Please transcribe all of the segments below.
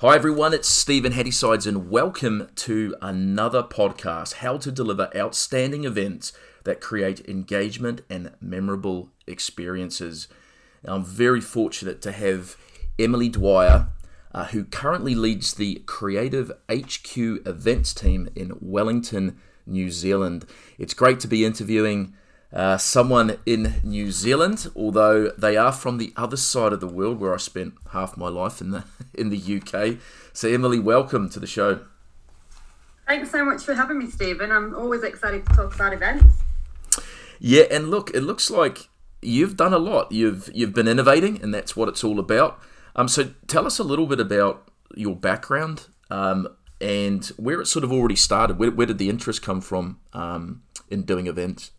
Hi everyone, it's Stephen Hattisides and welcome to another podcast, How to Deliver Outstanding Events that Create Engagement and Memorable Experiences. I'm very fortunate to have Emily Dwyer, uh, who currently leads the Creative HQ events team in Wellington, New Zealand. It's great to be interviewing uh, someone in New Zealand, although they are from the other side of the world where I spent half my life in the in the UK. So Emily, welcome to the show. Thanks so much for having me, Stephen. I'm always excited to talk about events. Yeah, and look, it looks like you've done a lot. You've you've been innovating, and that's what it's all about. Um, so tell us a little bit about your background um, and where it sort of already started. Where, where did the interest come from um, in doing events?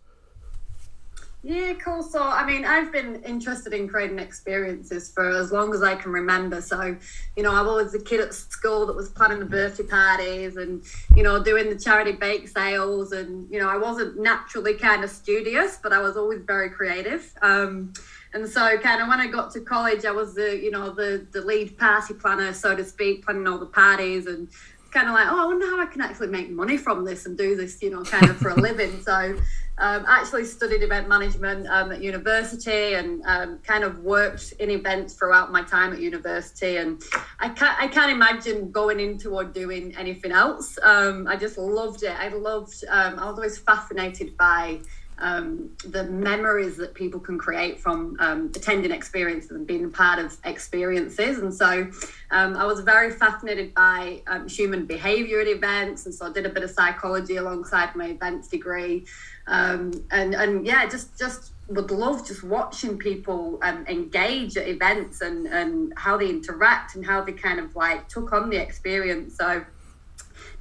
Yeah, cool. So, I mean, I've been interested in creating experiences for as long as I can remember. So, you know, I was always a kid at school that was planning the birthday parties and, you know, doing the charity bake sales. And, you know, I wasn't naturally kind of studious, but I was always very creative. Um, and so, kind of when I got to college, I was the, you know, the the lead party planner, so to speak, planning all the parties and kind of like, oh, I wonder how I can actually make money from this and do this, you know, kind of for a living. So um, actually studied event management um, at university and um, kind of worked in events throughout my time at university. And I can't, I can't imagine going into or doing anything else. Um, I just loved it. I loved, um, I was always fascinated by um, the memories that people can create from attending experiences and being part of experiences. And so I was very fascinated by um, human behavior at events. And so I did a bit of psychology alongside my events degree. Um, and, and yeah, just, just would love just watching people um, engage at events and, and how they interact and how they kind of like took on the experience. So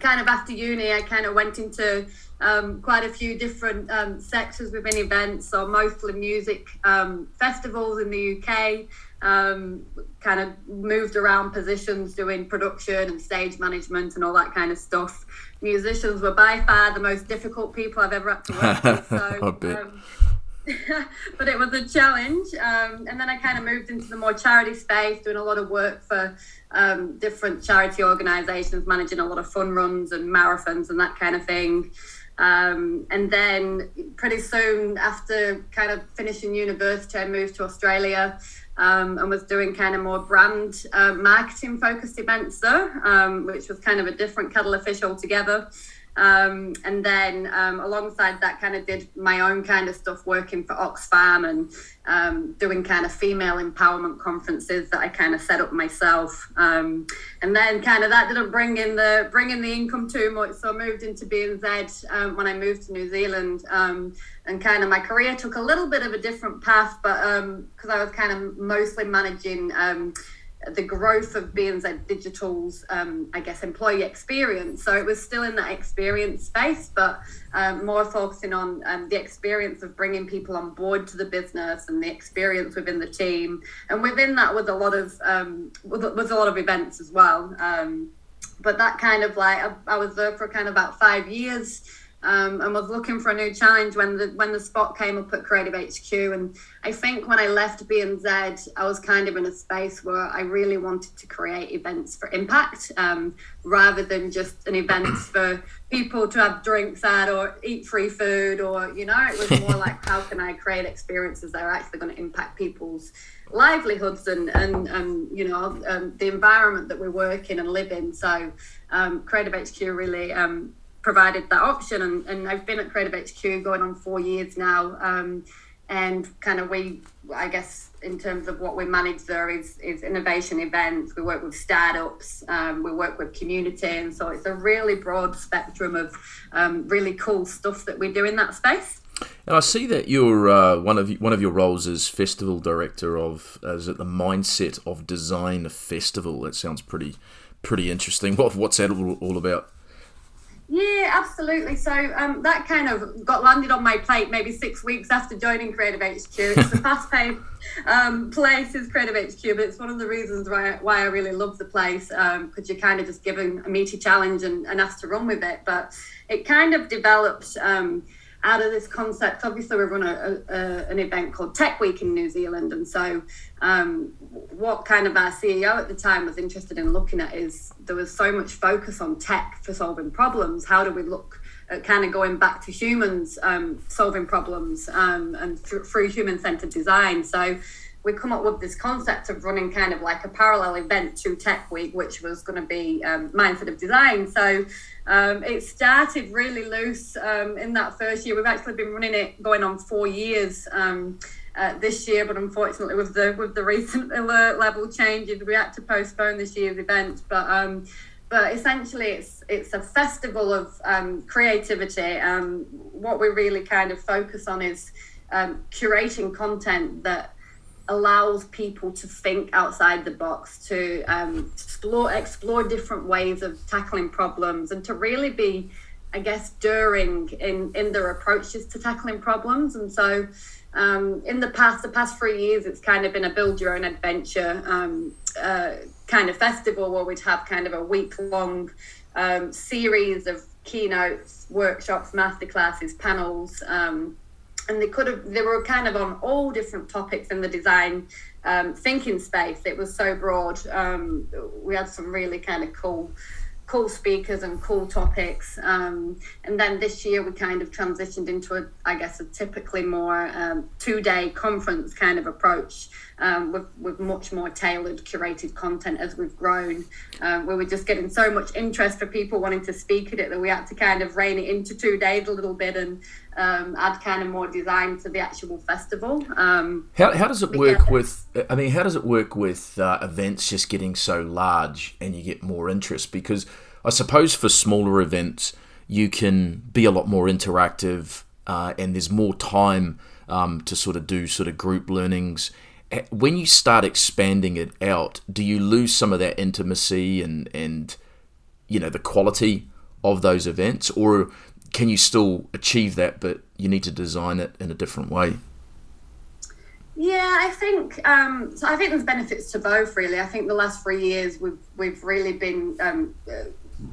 kind of after uni, I kind of went into um, quite a few different um, sectors within events, so mostly music um, festivals in the UK. Um, kind of moved around positions doing production and stage management and all that kind of stuff. Musicians were by far the most difficult people I've ever had to work with. So, um, but it was a challenge. Um, and then I kind of moved into the more charity space, doing a lot of work for um, different charity organisations, managing a lot of fun runs and marathons and that kind of thing. Um, and then pretty soon after kind of finishing university, I moved to Australia um, and was doing kind of more brand uh, marketing focused events there, um, which was kind of a different kettle of fish altogether. Um, and then um, alongside that, kind of did my own kind of stuff working for Oxfam and um, doing kind of female empowerment conferences that I kind of set up myself. Um, and then kind of that didn't bring in the bring in the income too much, so I moved into BNZ um, when I moved to New Zealand. Um, and kind of my career took a little bit of a different path, but because I was kind of mostly managing the growth of BNZ Digital's, um, I guess, employee experience. So it was still in that experience space, but um, more focusing on um, the experience of bringing people on board to the business and the experience within the team. And within that was a lot of um, was a lot of events as well. Um, but that kind of like I, I was there for kind of about five years um, and was looking for a new challenge when the when the spot came up at Creative HQ. And I think when I left BNZ, I was kind of in a space where I really wanted to create events for impact um, rather than just an event for people to have drinks at or eat free food or you know it was more like how can I create experiences that are actually going to impact people's livelihoods and and, and you know um, the environment that we work in and live in. So um, Creative HQ really um, provided that option. And, and I've been at Creative HQ going on four years now. Um, and kind of we, I guess, in terms of what we manage there is, is innovation events. We work with startups, um, we work with community. And so it's a really broad spectrum of um, really cool stuff that we do in that space. And I see that you're uh, one of one of your roles as festival director of as at the Mindset of Design Festival. That sounds pretty pretty interesting. What what's that all, all about? Yeah, absolutely. So um, that kind of got landed on my plate maybe six weeks after joining Creative HQ. It's a fast-paced um, place, is Creative HQ, but it's one of the reasons why, why I really love the place because um, you're kind of just given a meaty challenge and, and asked to run with it. But it kind of developed um, out of this concept, obviously we run a, a, an event called Tech Week in New Zealand, and so um, what kind of our CEO at the time was interested in looking at is there was so much focus on tech for solving problems. How do we look at kind of going back to humans um, solving problems um, and th- through human centered design? So we come up with this concept of running kind of like a parallel event to Tech Week, which was going to be um, Mindset of Design. So um, it started really loose um, in that first year. We've actually been running it going on four years um, uh, this year, but unfortunately, with the with the recent alert level changes, we had to postpone this year's event. But um, but essentially, it's it's a festival of um, creativity. what we really kind of focus on is curating content that allows people to think outside the box, to um, explore explore different ways of tackling problems, and to really be, I guess, daring in in their approaches to tackling problems. And so, um, in the past, the past three years, it's kind of been a build your own adventure um, uh, kind of festival where we'd have kind of a week long um, series of keynotes, workshops, masterclasses, panels. Um, and they could have they were kind of on all different topics in the design um, thinking space it was so broad um, we had some really kind of cool cool speakers and cool topics. Um, and then this year we kind of transitioned into a, I guess, a typically more um, two-day conference kind of approach um, with, with much more tailored, curated content as we've grown. Um, where we're just getting so much interest for people wanting to speak at it that we had to kind of rein it into two days a little bit and um, add kind of more design to the actual festival. Um, how, how does it work with? I mean, how does it work with uh, events just getting so large and you get more interest? Because I suppose for smaller events, you can be a lot more interactive uh, and there's more time um, to sort of do sort of group learnings. Eh, when you start expanding it out, do you lose some of that intimacy and, and you know the quality of those events, or can you still achieve that, but you need to design it in a different way? Yeah, I think um, so. I think there's benefits to both. Really, I think the last three years we've we've really been um,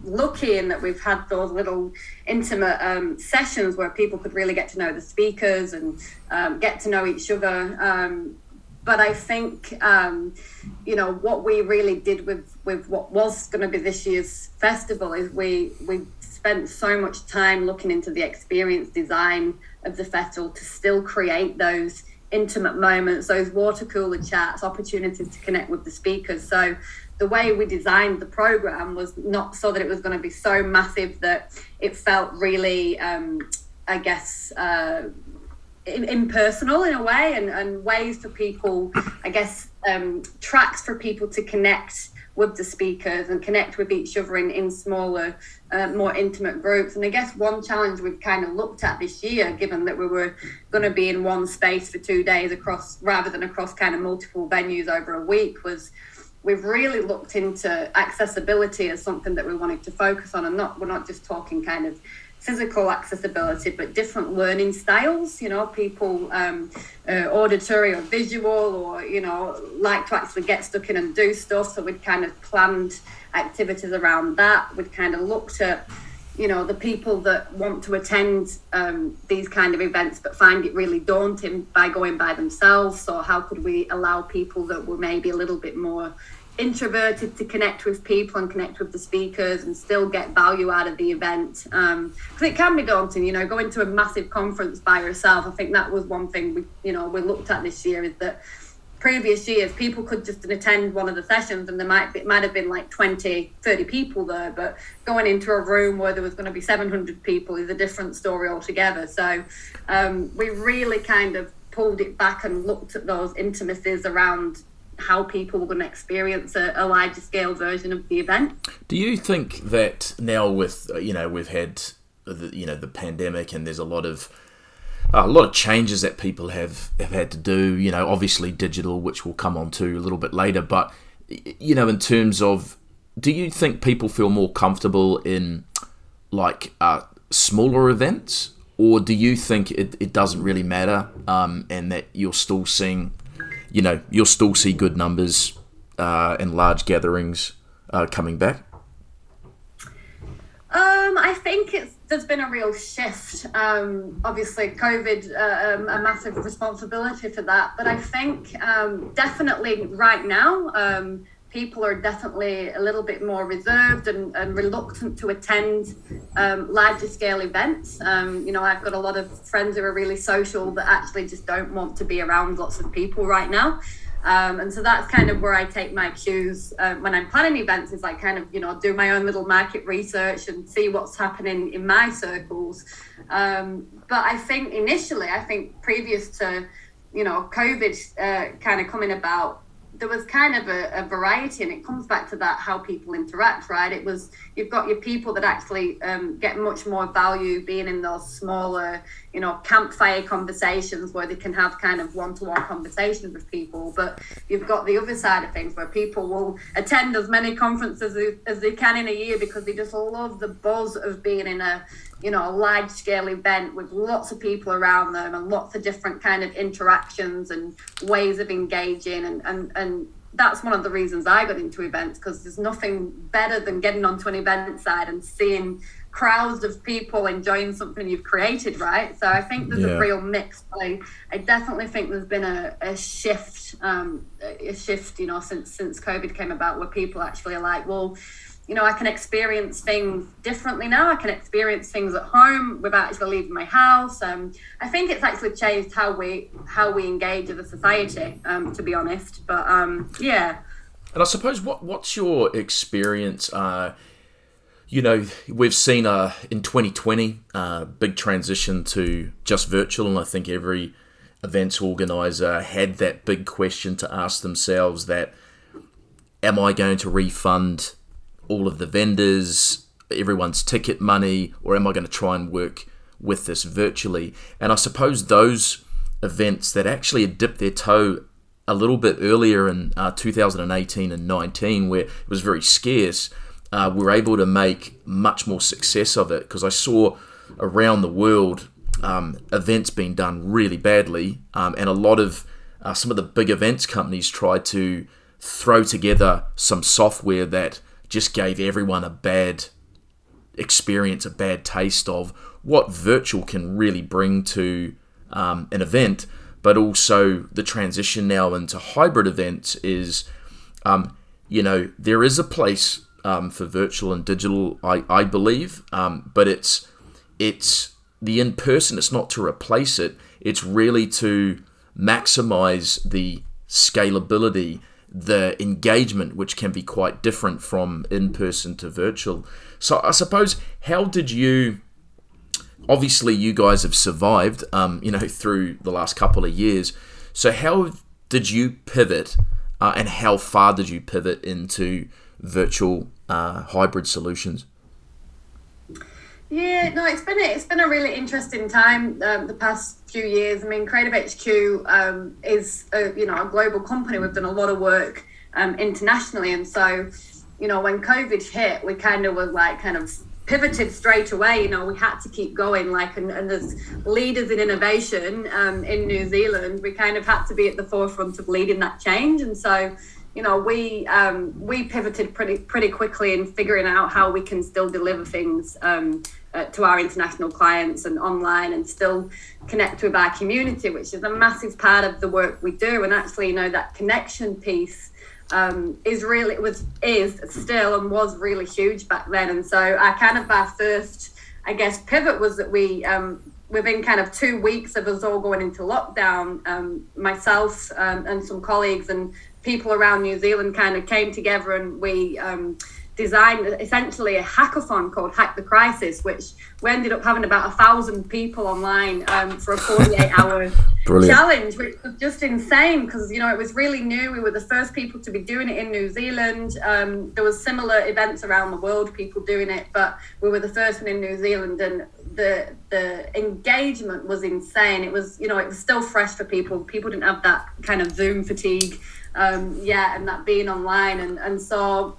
lucky in that we've had those little intimate um, sessions where people could really get to know the speakers and um, get to know each other. Um, but I think um, you know what we really did with with what was going to be this year's festival is we we spent so much time looking into the experience design of the festival to still create those intimate moments, those water cooler chats, opportunities to connect with the speakers. So the way we designed the program was not so that it was going to be so massive that it felt really, um, I guess, uh, impersonal in a way, and, and ways for people, I guess, um, tracks for people to connect with the speakers and connect with each other in, in smaller, uh, more intimate groups. And I guess one challenge we've kind of looked at this year, given that we were going to be in one space for two days across rather than across kind of multiple venues over a week, was we've really looked into accessibility as something that we wanted to focus on and not we're not just talking kind of physical accessibility, but different learning styles. You know, people um, uh, auditory or visual, or you know, like to actually get stuck in and do stuff. So we'd kind of planned activities around that. We'd kind of looked at you know the people that want to attend um, these kind of events but find it really daunting by going by themselves so how could we allow people that were maybe a little bit more introverted to connect with people and connect with the speakers and still get value out of the event. Because um, it can be daunting you know going to a massive conference by yourself. I think that was one thing we you know we looked at this year is that previous years people could just attend one of the sessions and there might be, might have been like 20 30 people there but going into a room where there was going to be 700 people is a different story altogether. So um, we really kind of pulled it back and looked at those intimacies around how people were going to experience a, a, larger scale version of the event. Do you think that now with uh, you know we've had the, you know the pandemic and there's a lot of uh, a lot of changes that people have have had to do. You know, obviously digital, which we'll come on to a little bit later. But you know, in terms of, do you think people feel more comfortable in like uh, smaller events, or do you think it, it doesn't really matter, um, and that you're still seeing you know, you'll still see good numbers uh, and large gatherings uh, coming back? Um, I think it's there's been a real shift. Um, obviously, COVID, uh, um, a massive responsibility for that. But I think um, definitely right now, um, people are definitely a little bit more reserved and, and reluctant to attend um, larger scale events. Um, you know, I've got a lot of friends who are really social that actually just don't want to be around lots of people right now. Um, and so that's kind of where I take my cues uh, when I'm planning events. Is I kind of you know do my own little market research and see what's happening in my circles. Um, but I think initially, I think previous to you know COVID uh, kind of coming about, there was kind of a, a, variety, and it comes back to that how people interact, right? It was you've got your people that actually um, get much more value being in those smaller, you know, campfire conversations where they can have kind of one-to-one conversations with people. But you've got the other side of things where people will attend as many conferences as, as they can in a year because they just love the buzz of being in a you know, a large scale event with lots of people around them and lots of different kind of interactions and ways of engaging and, and, and that's one of the reasons I got into events because there's nothing better than getting onto an event side and seeing crowds of people enjoying something you've created, right? So I think there's yeah. a real mix. I, I definitely think there's been a, a shift, um, a shift, you know, since since COVID came about, where people actually are like, well, you know, I can experience things differently now. I can experience things at home without actually leaving my house. Um, I think it's actually changed how we how we engage as a society, um, to be honest. But um, yeah. And I suppose what what's your experience? Uh, you know, we've seen uh, in 2020 a uh, big transition to just virtual, and I think every events organizer had that big question to ask themselves: that am I going to refund? All of the vendors, everyone's ticket money, or am I going to try and work with this virtually? And I suppose those events that actually had dipped their toe a little bit earlier in uh, 2018 and 19, where it was very scarce, uh, were able to make much more success of it because I saw around the world um, events being done really badly, um, and a lot of uh, some of the big events companies tried to throw together some software that just gave everyone a bad experience, a bad taste of what virtual can really bring to um, an event, but also the transition now into hybrid events is, um, you know, there is a place um, for virtual and digital, I, I believe, um, but it's it's the in person. It's not to replace it. It's really to maximize the scalability the engagement, which can be quite different from in person to virtual. So, I suppose, how did you? Obviously, you guys have survived, um, you know, through the last couple of years. So, how did you pivot, uh, and how far did you pivot into virtual uh, hybrid solutions? Yeah, no, it's been a, it's been a really interesting time um, the past few years. I mean, Creative HQ um, is a, you know a global company. We've done a lot of work um, internationally, and so you know when COVID hit, we kind of was like kind of pivoted straight away. You know, we had to keep going. Like, and, and as leaders in innovation um, in New Zealand, we kind of had to be at the forefront of leading that change, and so you know, we um, we pivoted pretty pretty quickly in figuring out how we can still deliver things um, uh, to our international clients and online, and still connect with our community, which is a massive part of the work we do. And actually, you know, that connection piece um, is really was is still and was really huge back then. And so, our kind of our first, I guess, pivot was that we um, within kind of two weeks of us all going into lockdown, um, myself um, and some colleagues and people around New Zealand kind of came together and we um, designed essentially a hackathon called Hack the Crisis, which we ended up having about a thousand people online um, for a 48 hour challenge, which was just insane because, you know, it was really new. We were the first people to be doing it in New Zealand. Um, there was similar events around the world, people doing it, but we were the first one in New Zealand and the the engagement was insane. It was, you know, it was still fresh for people. People didn't have that kind of Zoom fatigue um, yeah, and that being online. And, and so,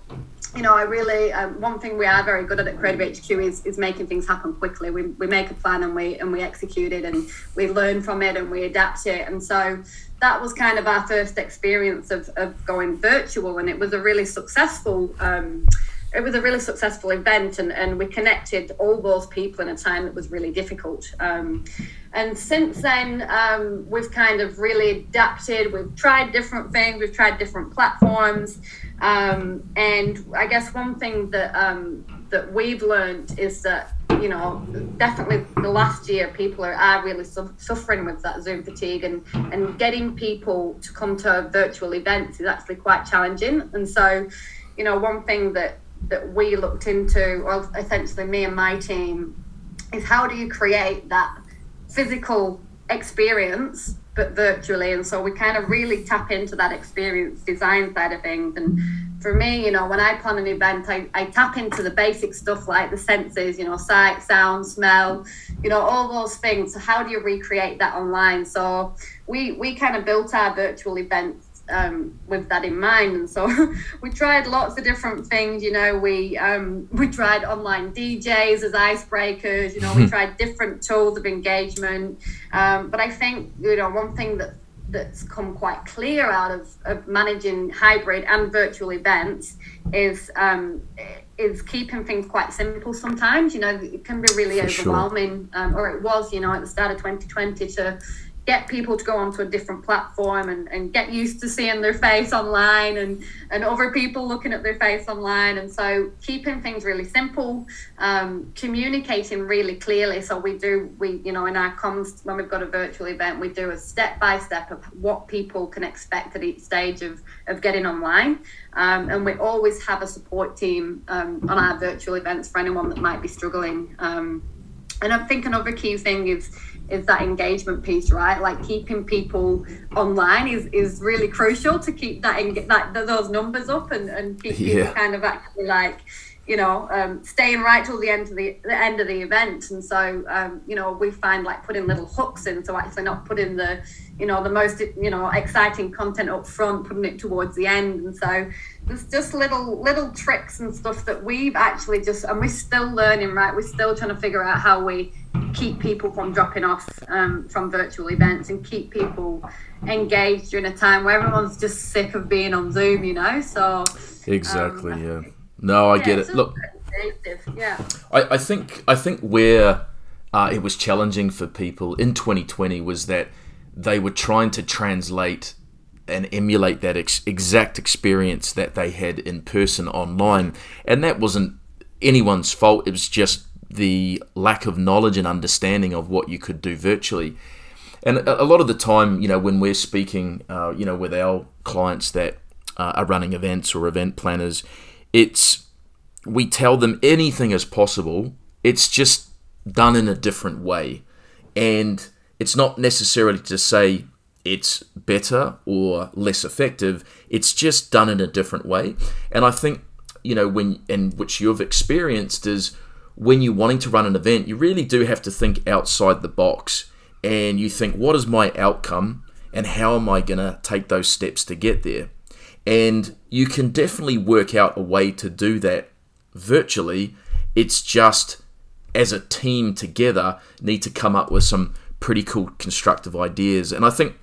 you know, I really, um, one thing we are very good at at Creative HQ is, is making things happen quickly. We, we make a plan and we, and we execute it and we learn from it and we adapt it. And so that was kind of our first experience of, of going virtual and it was a really successful um, it was a really successful event and, and we connected all those people in a time that was really difficult. Um, and since then, um, we've kind of really adapted. We've tried different things, we've tried different platforms. Um, and I guess one thing that, um, that we've learned is that you know, definitely the last year, people are, are really su- suffering with that Zoom fatigue, and, and getting people to come to virtual events is actually quite challenging. And so, you know, one thing that that we looked into, or essentially me and my team, is how do you create that physical experience but virtually. And so we kind of really tap into that experience design side of things. And for me you know when i plan an event I, I tap into the basic stuff like the senses you know sight sound smell you know all those things. So how do you recreate that online? So we we kind of built our virtual events um, with that in mind. And so we tried lots of different things. You know, we um, we tried online DJs as icebreakers. You know, we tried different tools of engagement. Um, but I think you know one thing that that's come quite clear out of, of managing hybrid and virtual events is um, is keeping things quite simple sometimes you know it can be really For overwhelming sure. um, or it was you know at the start of 2020 to get people to go onto a different platform and, and get used to seeing their face online and, and other people looking at their face online. And so keeping things really simple, um, communicating really clearly. So we do, we, you know, in our comms, when we've got a virtual event, we do a step by step of what people can expect at each stage of, of getting online. Um, and we always have a support team um, on our virtual events for anyone that might be struggling. Um, and I think another key thing is is that engagement piece, right? Like keeping people online is, is really crucial to keep that, en- that those numbers up and, and keep yeah. people kind of actually like you know, um, staying right till the end of the, the end of the event. And so, um, you know, we find like putting little hooks in, so actually not putting the, you know, the most, you know, exciting content up front, putting it towards the end. And so, there's just little little tricks and stuff that we've actually just, and we're still learning, right? We're still trying to figure out how we keep people from dropping off um, from virtual events and keep people engaged during a time where everyone's just sick of being on Zoom, you know. So exactly, um, yeah no, I yeah, get it. Look, yeah. I, I think I think where uh, it was challenging for people in 2020 was that they were trying to translate and emulate that ex- exact experience that they had in person online, and that wasn't anyone's fault. It was just the lack of knowledge and understanding of what you could do virtually. And a, lot of the time, you know, when we're speaking, uh, you know, with our clients that uh, are running events or event planners, it's we tell them anything is possible. It's just done in a different way. And it's not necessarily to say it's better or less effective. It's just done in a different way. And I think, you know, when and which you've experienced is when you're wanting to run an event, you really do have to think outside the box and you think, what is my outcome and how am I going to take those steps to get there? And you can definitely work out a way to do that virtually. It's just as a team together need to come up with some pretty cool constructive ideas. And I think,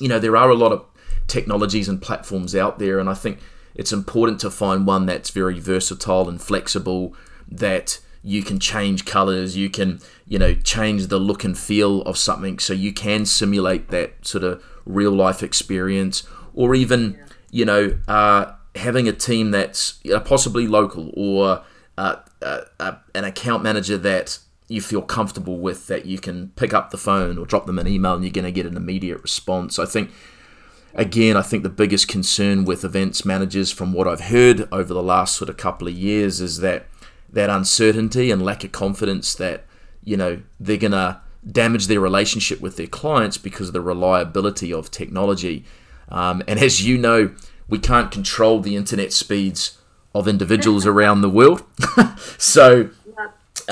you know, there are a lot of technologies and platforms out there, and I think it's important to find one that's very versatile and flexible that you can change colors you can you know change the look and feel of something so you can simulate that sort of real life experience or even you know, uh, having a team that's you know, possibly local or uh, uh, uh, an account manager that you feel comfortable with that you can pick up the phone or drop them an email and you're going to get an immediate response. I think, again, I think the biggest concern with events managers, from what I've heard over the last sort of couple of years, is that that uncertainty and lack of confidence that you know they're going to damage their relationship with their clients because of the reliability of technology um, and as you know, we can't control the internet speeds of individuals around the world. so,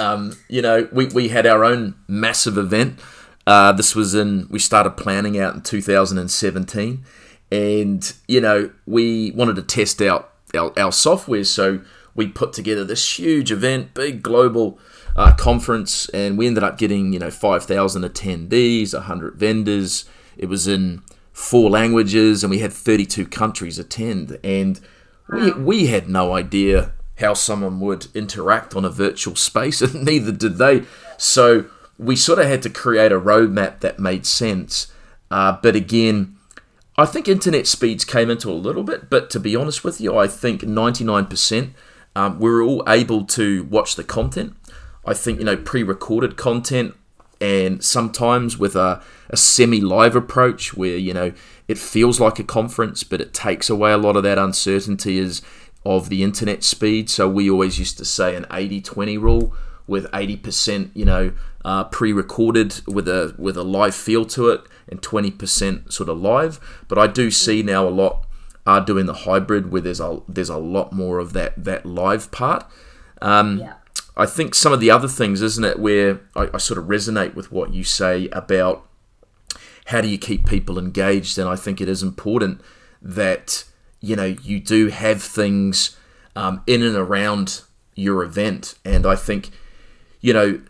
um, you know, we, we had our own massive event. Uh, this was in, we started planning out in 2017. And, you know, we wanted to test out our, our software. So we put together this huge event, big global uh, conference, and we ended up getting, you know, 5,000 attendees, 100 vendors. It was in four languages and we had 32 countries attend and we, we had no idea how someone would interact on a virtual space, and neither did they. So we sort of had to create a roadmap that made sense. Uh, but again, I think internet speeds came into a little bit, but to be honest with you, I think 99% um, we were all able to watch the content. I think, you know, pre recorded content and sometimes with a, a semi live approach where, you know, it feels like a conference, but it takes away a lot of that uncertainty is of the internet speed. So we always used to say an 80 20 rule with 80%, you know, uh, pre-recorded with a with a live feel to it and 20% sort of live. But I do see now a lot are doing the hybrid where there's a there's a lot more of that that live part. Um, yeah. I think some of the other things, isn't it, where I, I sort of resonate with what you say about how do you keep people engaged, and I think it is important that you know you do have things um, in and around your event, and I think you know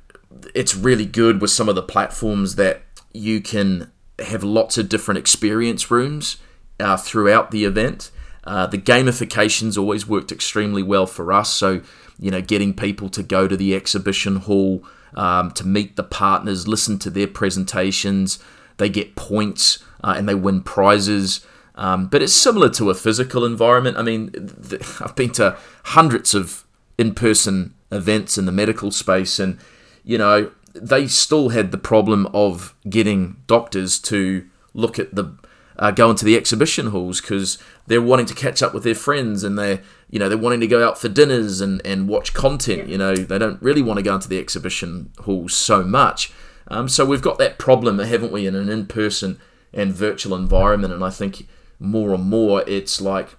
it's really good with some of the platforms that you can have lots of different experience rooms uh, throughout the event. Uh, the gamification's always worked extremely well for us. So, you know, getting people to go to the exhibition hall, um, to meet the partners, listen to their presentations, they get points uh, and they win prizes. Um, but it's similar to a physical environment. I mean, th- I've been to hundreds of in person events in the medical space, and, you know, they still had the problem of getting doctors to look at the uh, go into the exhibition halls because they're wanting to catch up with their friends and they're you know they're wanting to go out for dinners and, and watch content you know. They don't really want to go into the exhibition halls so much. Um, so we've got that problem haven't we in an in-person and virtual environment? And i think more and more it's like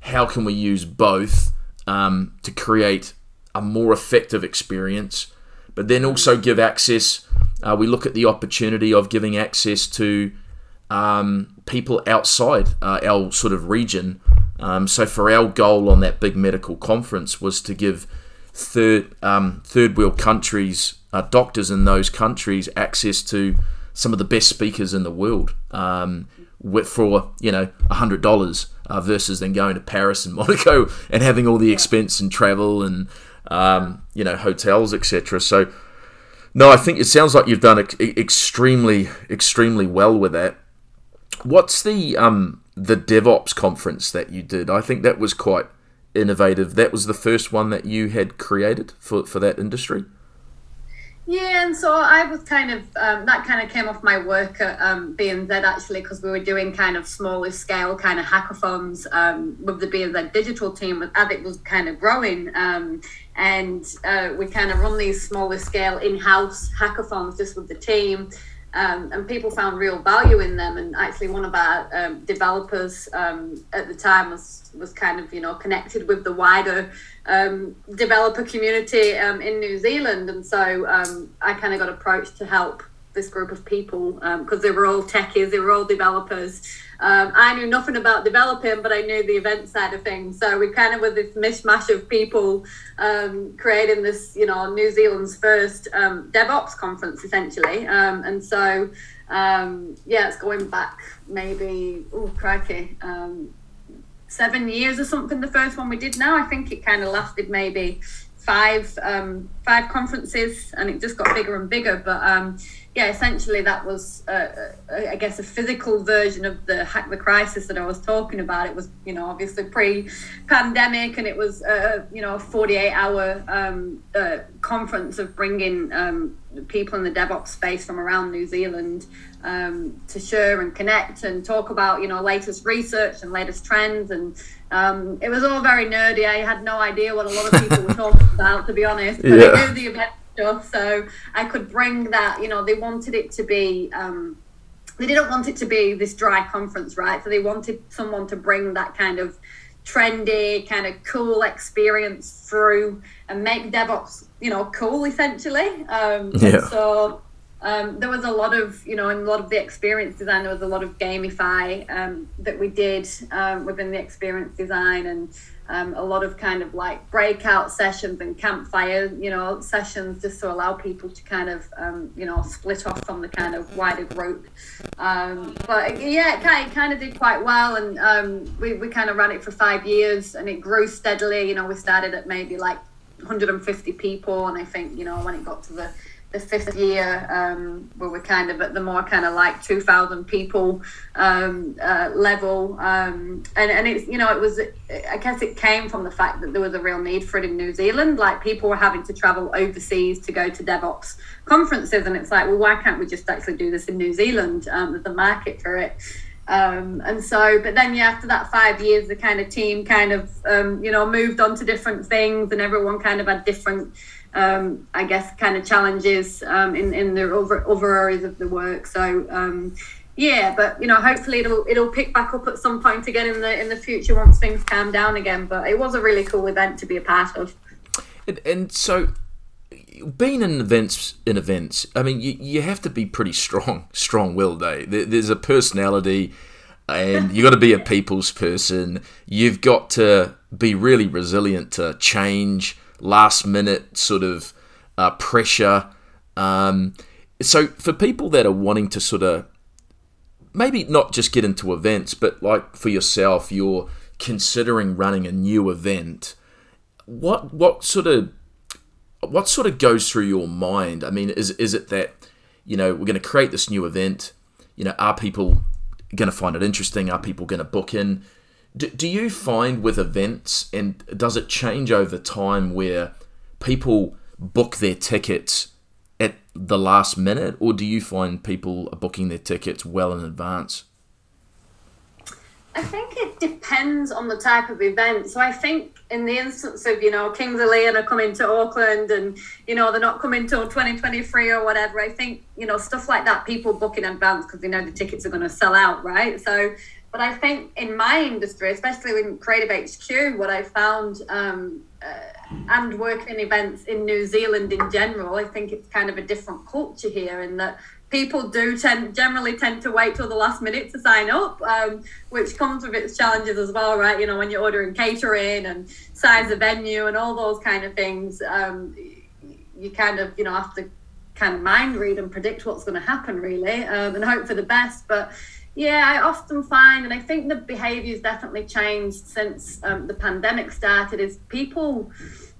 how can we use both um, to create a more effective experience but then also give access uh, we look at the opportunity of giving access to um, people outside uh, our sort of region. Um, so for our goal on that big medical conference was to give third um, third world countries, uh, doctors in those countries, access to some of the best speakers in the world um, for you know hundred dollars uh, versus then going to Paris and Monaco and having all the expense and travel and um, you know hotels etc. So no, I think it sounds like you've done extremely extremely well with that. What's the um the DevOps conference that you did? I think that was quite innovative. That was the first one that you had created for for that industry. Yeah, and so I was kind of um, that kind of came off my work at um, BNZ actually because we were doing kind of smaller scale kind of hackathons um, with the BNZ digital team as it was kind of growing, um, and uh, we kind of run these smaller scale in house hackathons just with the team um, and people found real value in them. And actually, one of our um, developers um, at the time was was kind of you know connected with the wider um, developer community um, in New Zealand, and so um, I kind of got approached to help this group of people because they were all techies, they were all developers. Um, I knew nothing about developing, but I knew the event side of things. So we kind of were this mishmash of people um, creating this, you know, New Zealand's first um, DevOps conference, essentially. Um, and so, um, yeah, it's going back maybe, oh, crikey, um, seven years or something. The first one we did now, I think it kind of lasted maybe five um, five conferences, and it just got bigger and bigger. But um, yeah, essentially that was, uh, uh, I guess, a physical version of the hack the crisis that I was talking about. It was, you know, obviously pre-pandemic, and it was, uh, you know, a 48-hour um, uh, conference of bringing um, people in the DevOps space from around New Zealand um, to share and connect and talk about, you know, latest research and latest trends. And um, it was all very nerdy. I had no idea what a lot of people were talking about, to be honest. But yeah. I knew the event stuff. So I could bring that, you know, they wanted it to be, um, they didn't want it to be this dry conference, right? So they wanted someone to bring that kind of trendy, kind of cool experience through and make DevOps, you know, cool essentially. Um, yeah. So um, there was a lot of, you know, in a lot of the experience design, there was a lot of gamify um, that we did um, within the experience design and um, a lot of kind of like breakout sessions and campfire, you know, sessions just to allow people to kind of, um, you know, split off from the kind of wider group. Um, but yeah, it kind, of, kind of did quite well. And we, we kind of ran it for five years and it grew steadily. You know, we started at maybe like 150 people. And I think, you know, when it got to the the fifth year um, where we're kind of at the more kind of like 2000 people um, uh, level um, and, and it's you know it was i guess it came from the fact that there was a real need for it in new zealand. Like people were having to travel overseas to go to devops conferences and it's like well why can't we just actually do this in new zealand? Um, there's a market for it. Um, and so but then yeah after that five years the kind of team kind of um, you know moved on to different things and everyone kind of had different um, I guess, kind of challenges um, in in the over other areas of the work. So um, yeah, but you know, hopefully it'll it'll pick back up at some point again in the in the future once things calm down again. But it was a really cool event to be a part of. And, and so, being in events in events, I mean, you, you have to be pretty strong, strong-willed. Eh? There, there's a personality, and you got to be a people's person. You've got to be really resilient to change last minute sort of uh, pressure. Um, so for people that are wanting to sort of maybe not just get into events, but like for yourself, you're considering running a new event. What what sort of what sort of goes through your mind? I mean, is is it that you know we're going to create this new event? You know, are people going to find it interesting? Are people going to book in? Do, do you find with events, and does it change over time where people book their tickets at the last minute, or do you find people are booking their tickets well in advance? I think it depends on the type of event. So I think in the instance of, you know, Kings of Leon are coming to Auckland and, you know, they're not coming till 2023 or whatever, I think, you know, stuff like that, people book in advance because they know the tickets are going to sell out, right? So but I think in my industry, especially in Creative HQ, what I found um, uh, and working in events in New Zealand in general, I think it's kind of a different culture here in that people do tend generally tend to wait till the last minute to sign up, um, which comes with its challenges as well, right? You know, when you're ordering catering and size of venue and all those kind of things, um, you kind of you know have to kind of mind read and predict what's going to happen really, um, and hope for the best, but yeah, I often find, and I think the behaviour's definitely changed since um, the pandemic started, is people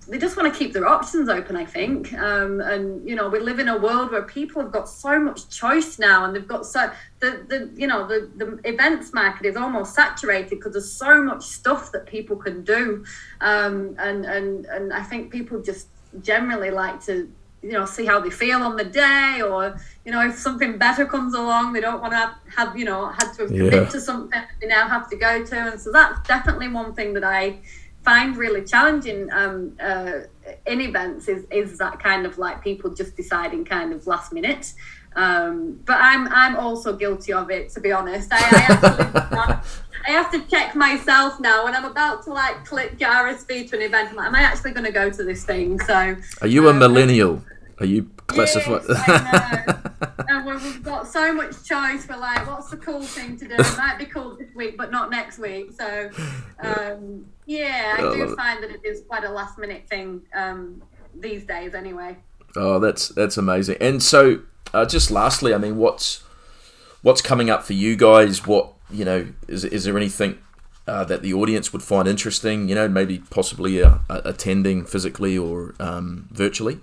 they just want to keep their options open. I think, um, and you know, we live in a world where people have got so much choice now, and they've got so the the you know the the events market is almost saturated because there's so much stuff that people can do, um, and and and I think people just generally like to you know see how they feel on the day or you know if something better comes along they don't want to have, you know had to commit yeah. to something they now have to go to and so that's definitely one thing that i find really challenging um, uh, in events is, is that kind of like people just deciding kind of last minute um, but I'm I'm also guilty of it to be honest. I, I, I have to check myself now when I'm about to like click RSV to an event. I'm like, am I actually going to go to this thing? So, are you um, a millennial? Are you classified? Yes, and we've got so much choice. for like, what's the cool thing to do? It might be cool this week, but not next week. So, um, yeah, I do find that it is quite a last minute thing um, these days, anyway. Oh, that's that's amazing. And so, uh, just lastly, I mean, what's what's coming up for you guys? What you know, is is there anything uh, that the audience would find interesting? You know, maybe possibly uh, attending physically or um, virtually.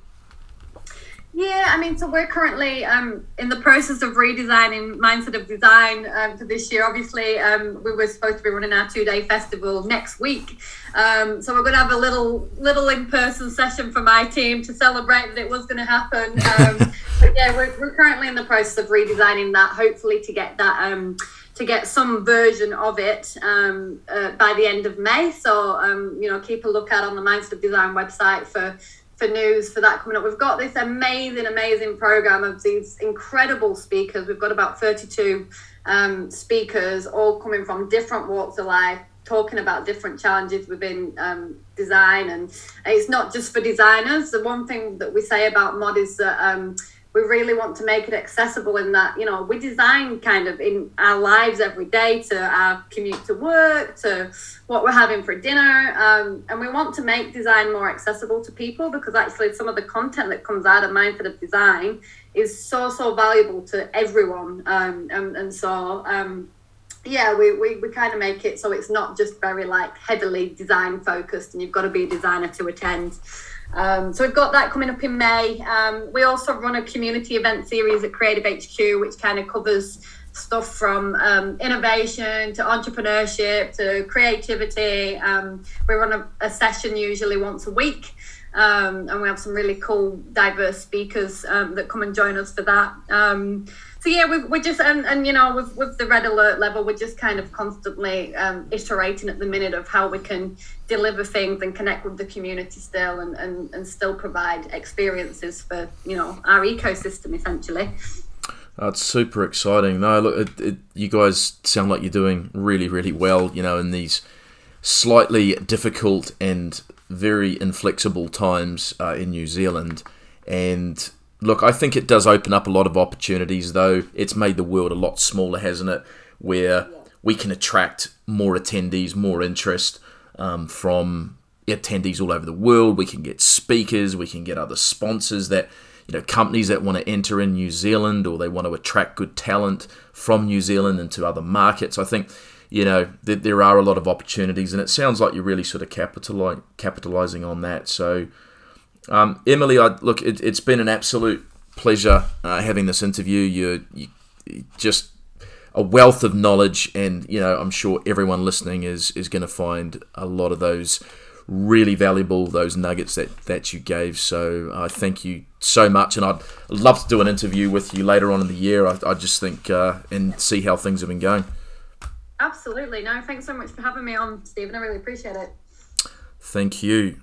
Yeah, I mean, so we're currently um, in the process of redesigning Mindset of Design um, for this year. Obviously, um, we were supposed to be running our two-day festival next week, um, so we're going to have a little little in-person session for my team to celebrate that it was going to happen. Um, but yeah, we're, we're, currently in the process of redesigning that, hopefully to get that um, to get some version of it um, uh, by the end of May. So, um, you know, keep a lookout on the Mindset of Design website for for news for that coming up. We've got this amazing, amazing program of these incredible speakers. We've got about 32 um, speakers, all coming from different walks of life, talking about different challenges within um, design. And it's not just for designers. The one thing that we say about mod is that um, we really want to make it accessible in that you know we design kind of in our lives every day to our commute to work to what we're having for dinner um, and we want to make design more accessible to people because actually some of the content that comes out of Mindset of Design is so so valuable to everyone um, and, and so um, yeah we, we, we kind of make it so it's not just very like heavily design focused and you've got to be a designer to attend um, so we've got that coming up in May. Um, we also run a community event series at Creative HQ, which kind of covers stuff from um, innovation to entrepreneurship to creativity. Um, we run a, a, session usually once a week. Um, and we have some really cool, diverse speakers um, that come and join us for that so yeah, we, we're just and, and you know with, with the red alert level, we're just kind of constantly um, iterating at the minute of how we can deliver things and connect with the community still, and, and, and still provide experiences for you know our ecosystem essentially. That's super exciting. No, look, it, it, you guys sound like you're doing really, really well. You know, in these slightly difficult and very inflexible times uh, in New Zealand, and Look, I think it does open up a lot of opportunities, though. It's made the world a lot smaller, hasn't it? Where we can attract more attendees, more interest um, from attendees all over the world. We can get speakers, we can get other sponsors that, you know, companies that want to enter in New Zealand or they want to attract good talent from New Zealand into other markets. I think, you know, that there are a lot of opportunities, and it sounds like you're really sort of capitalizing on that. So, um, Emily, I, look, it, has been an absolute pleasure uh, having this interview. You're, you, just a wealth of knowledge, and you know, I'm sure everyone listening is is going to find a lot of those really valuable those nuggets that that you gave. So I uh, thank you so much, and I'd love to do an interview with you later on in the year. I, I just think uh, and see how things have been going. Absolutely. No, thanks so much for having me on, Stephen. I really appreciate it. Thank you.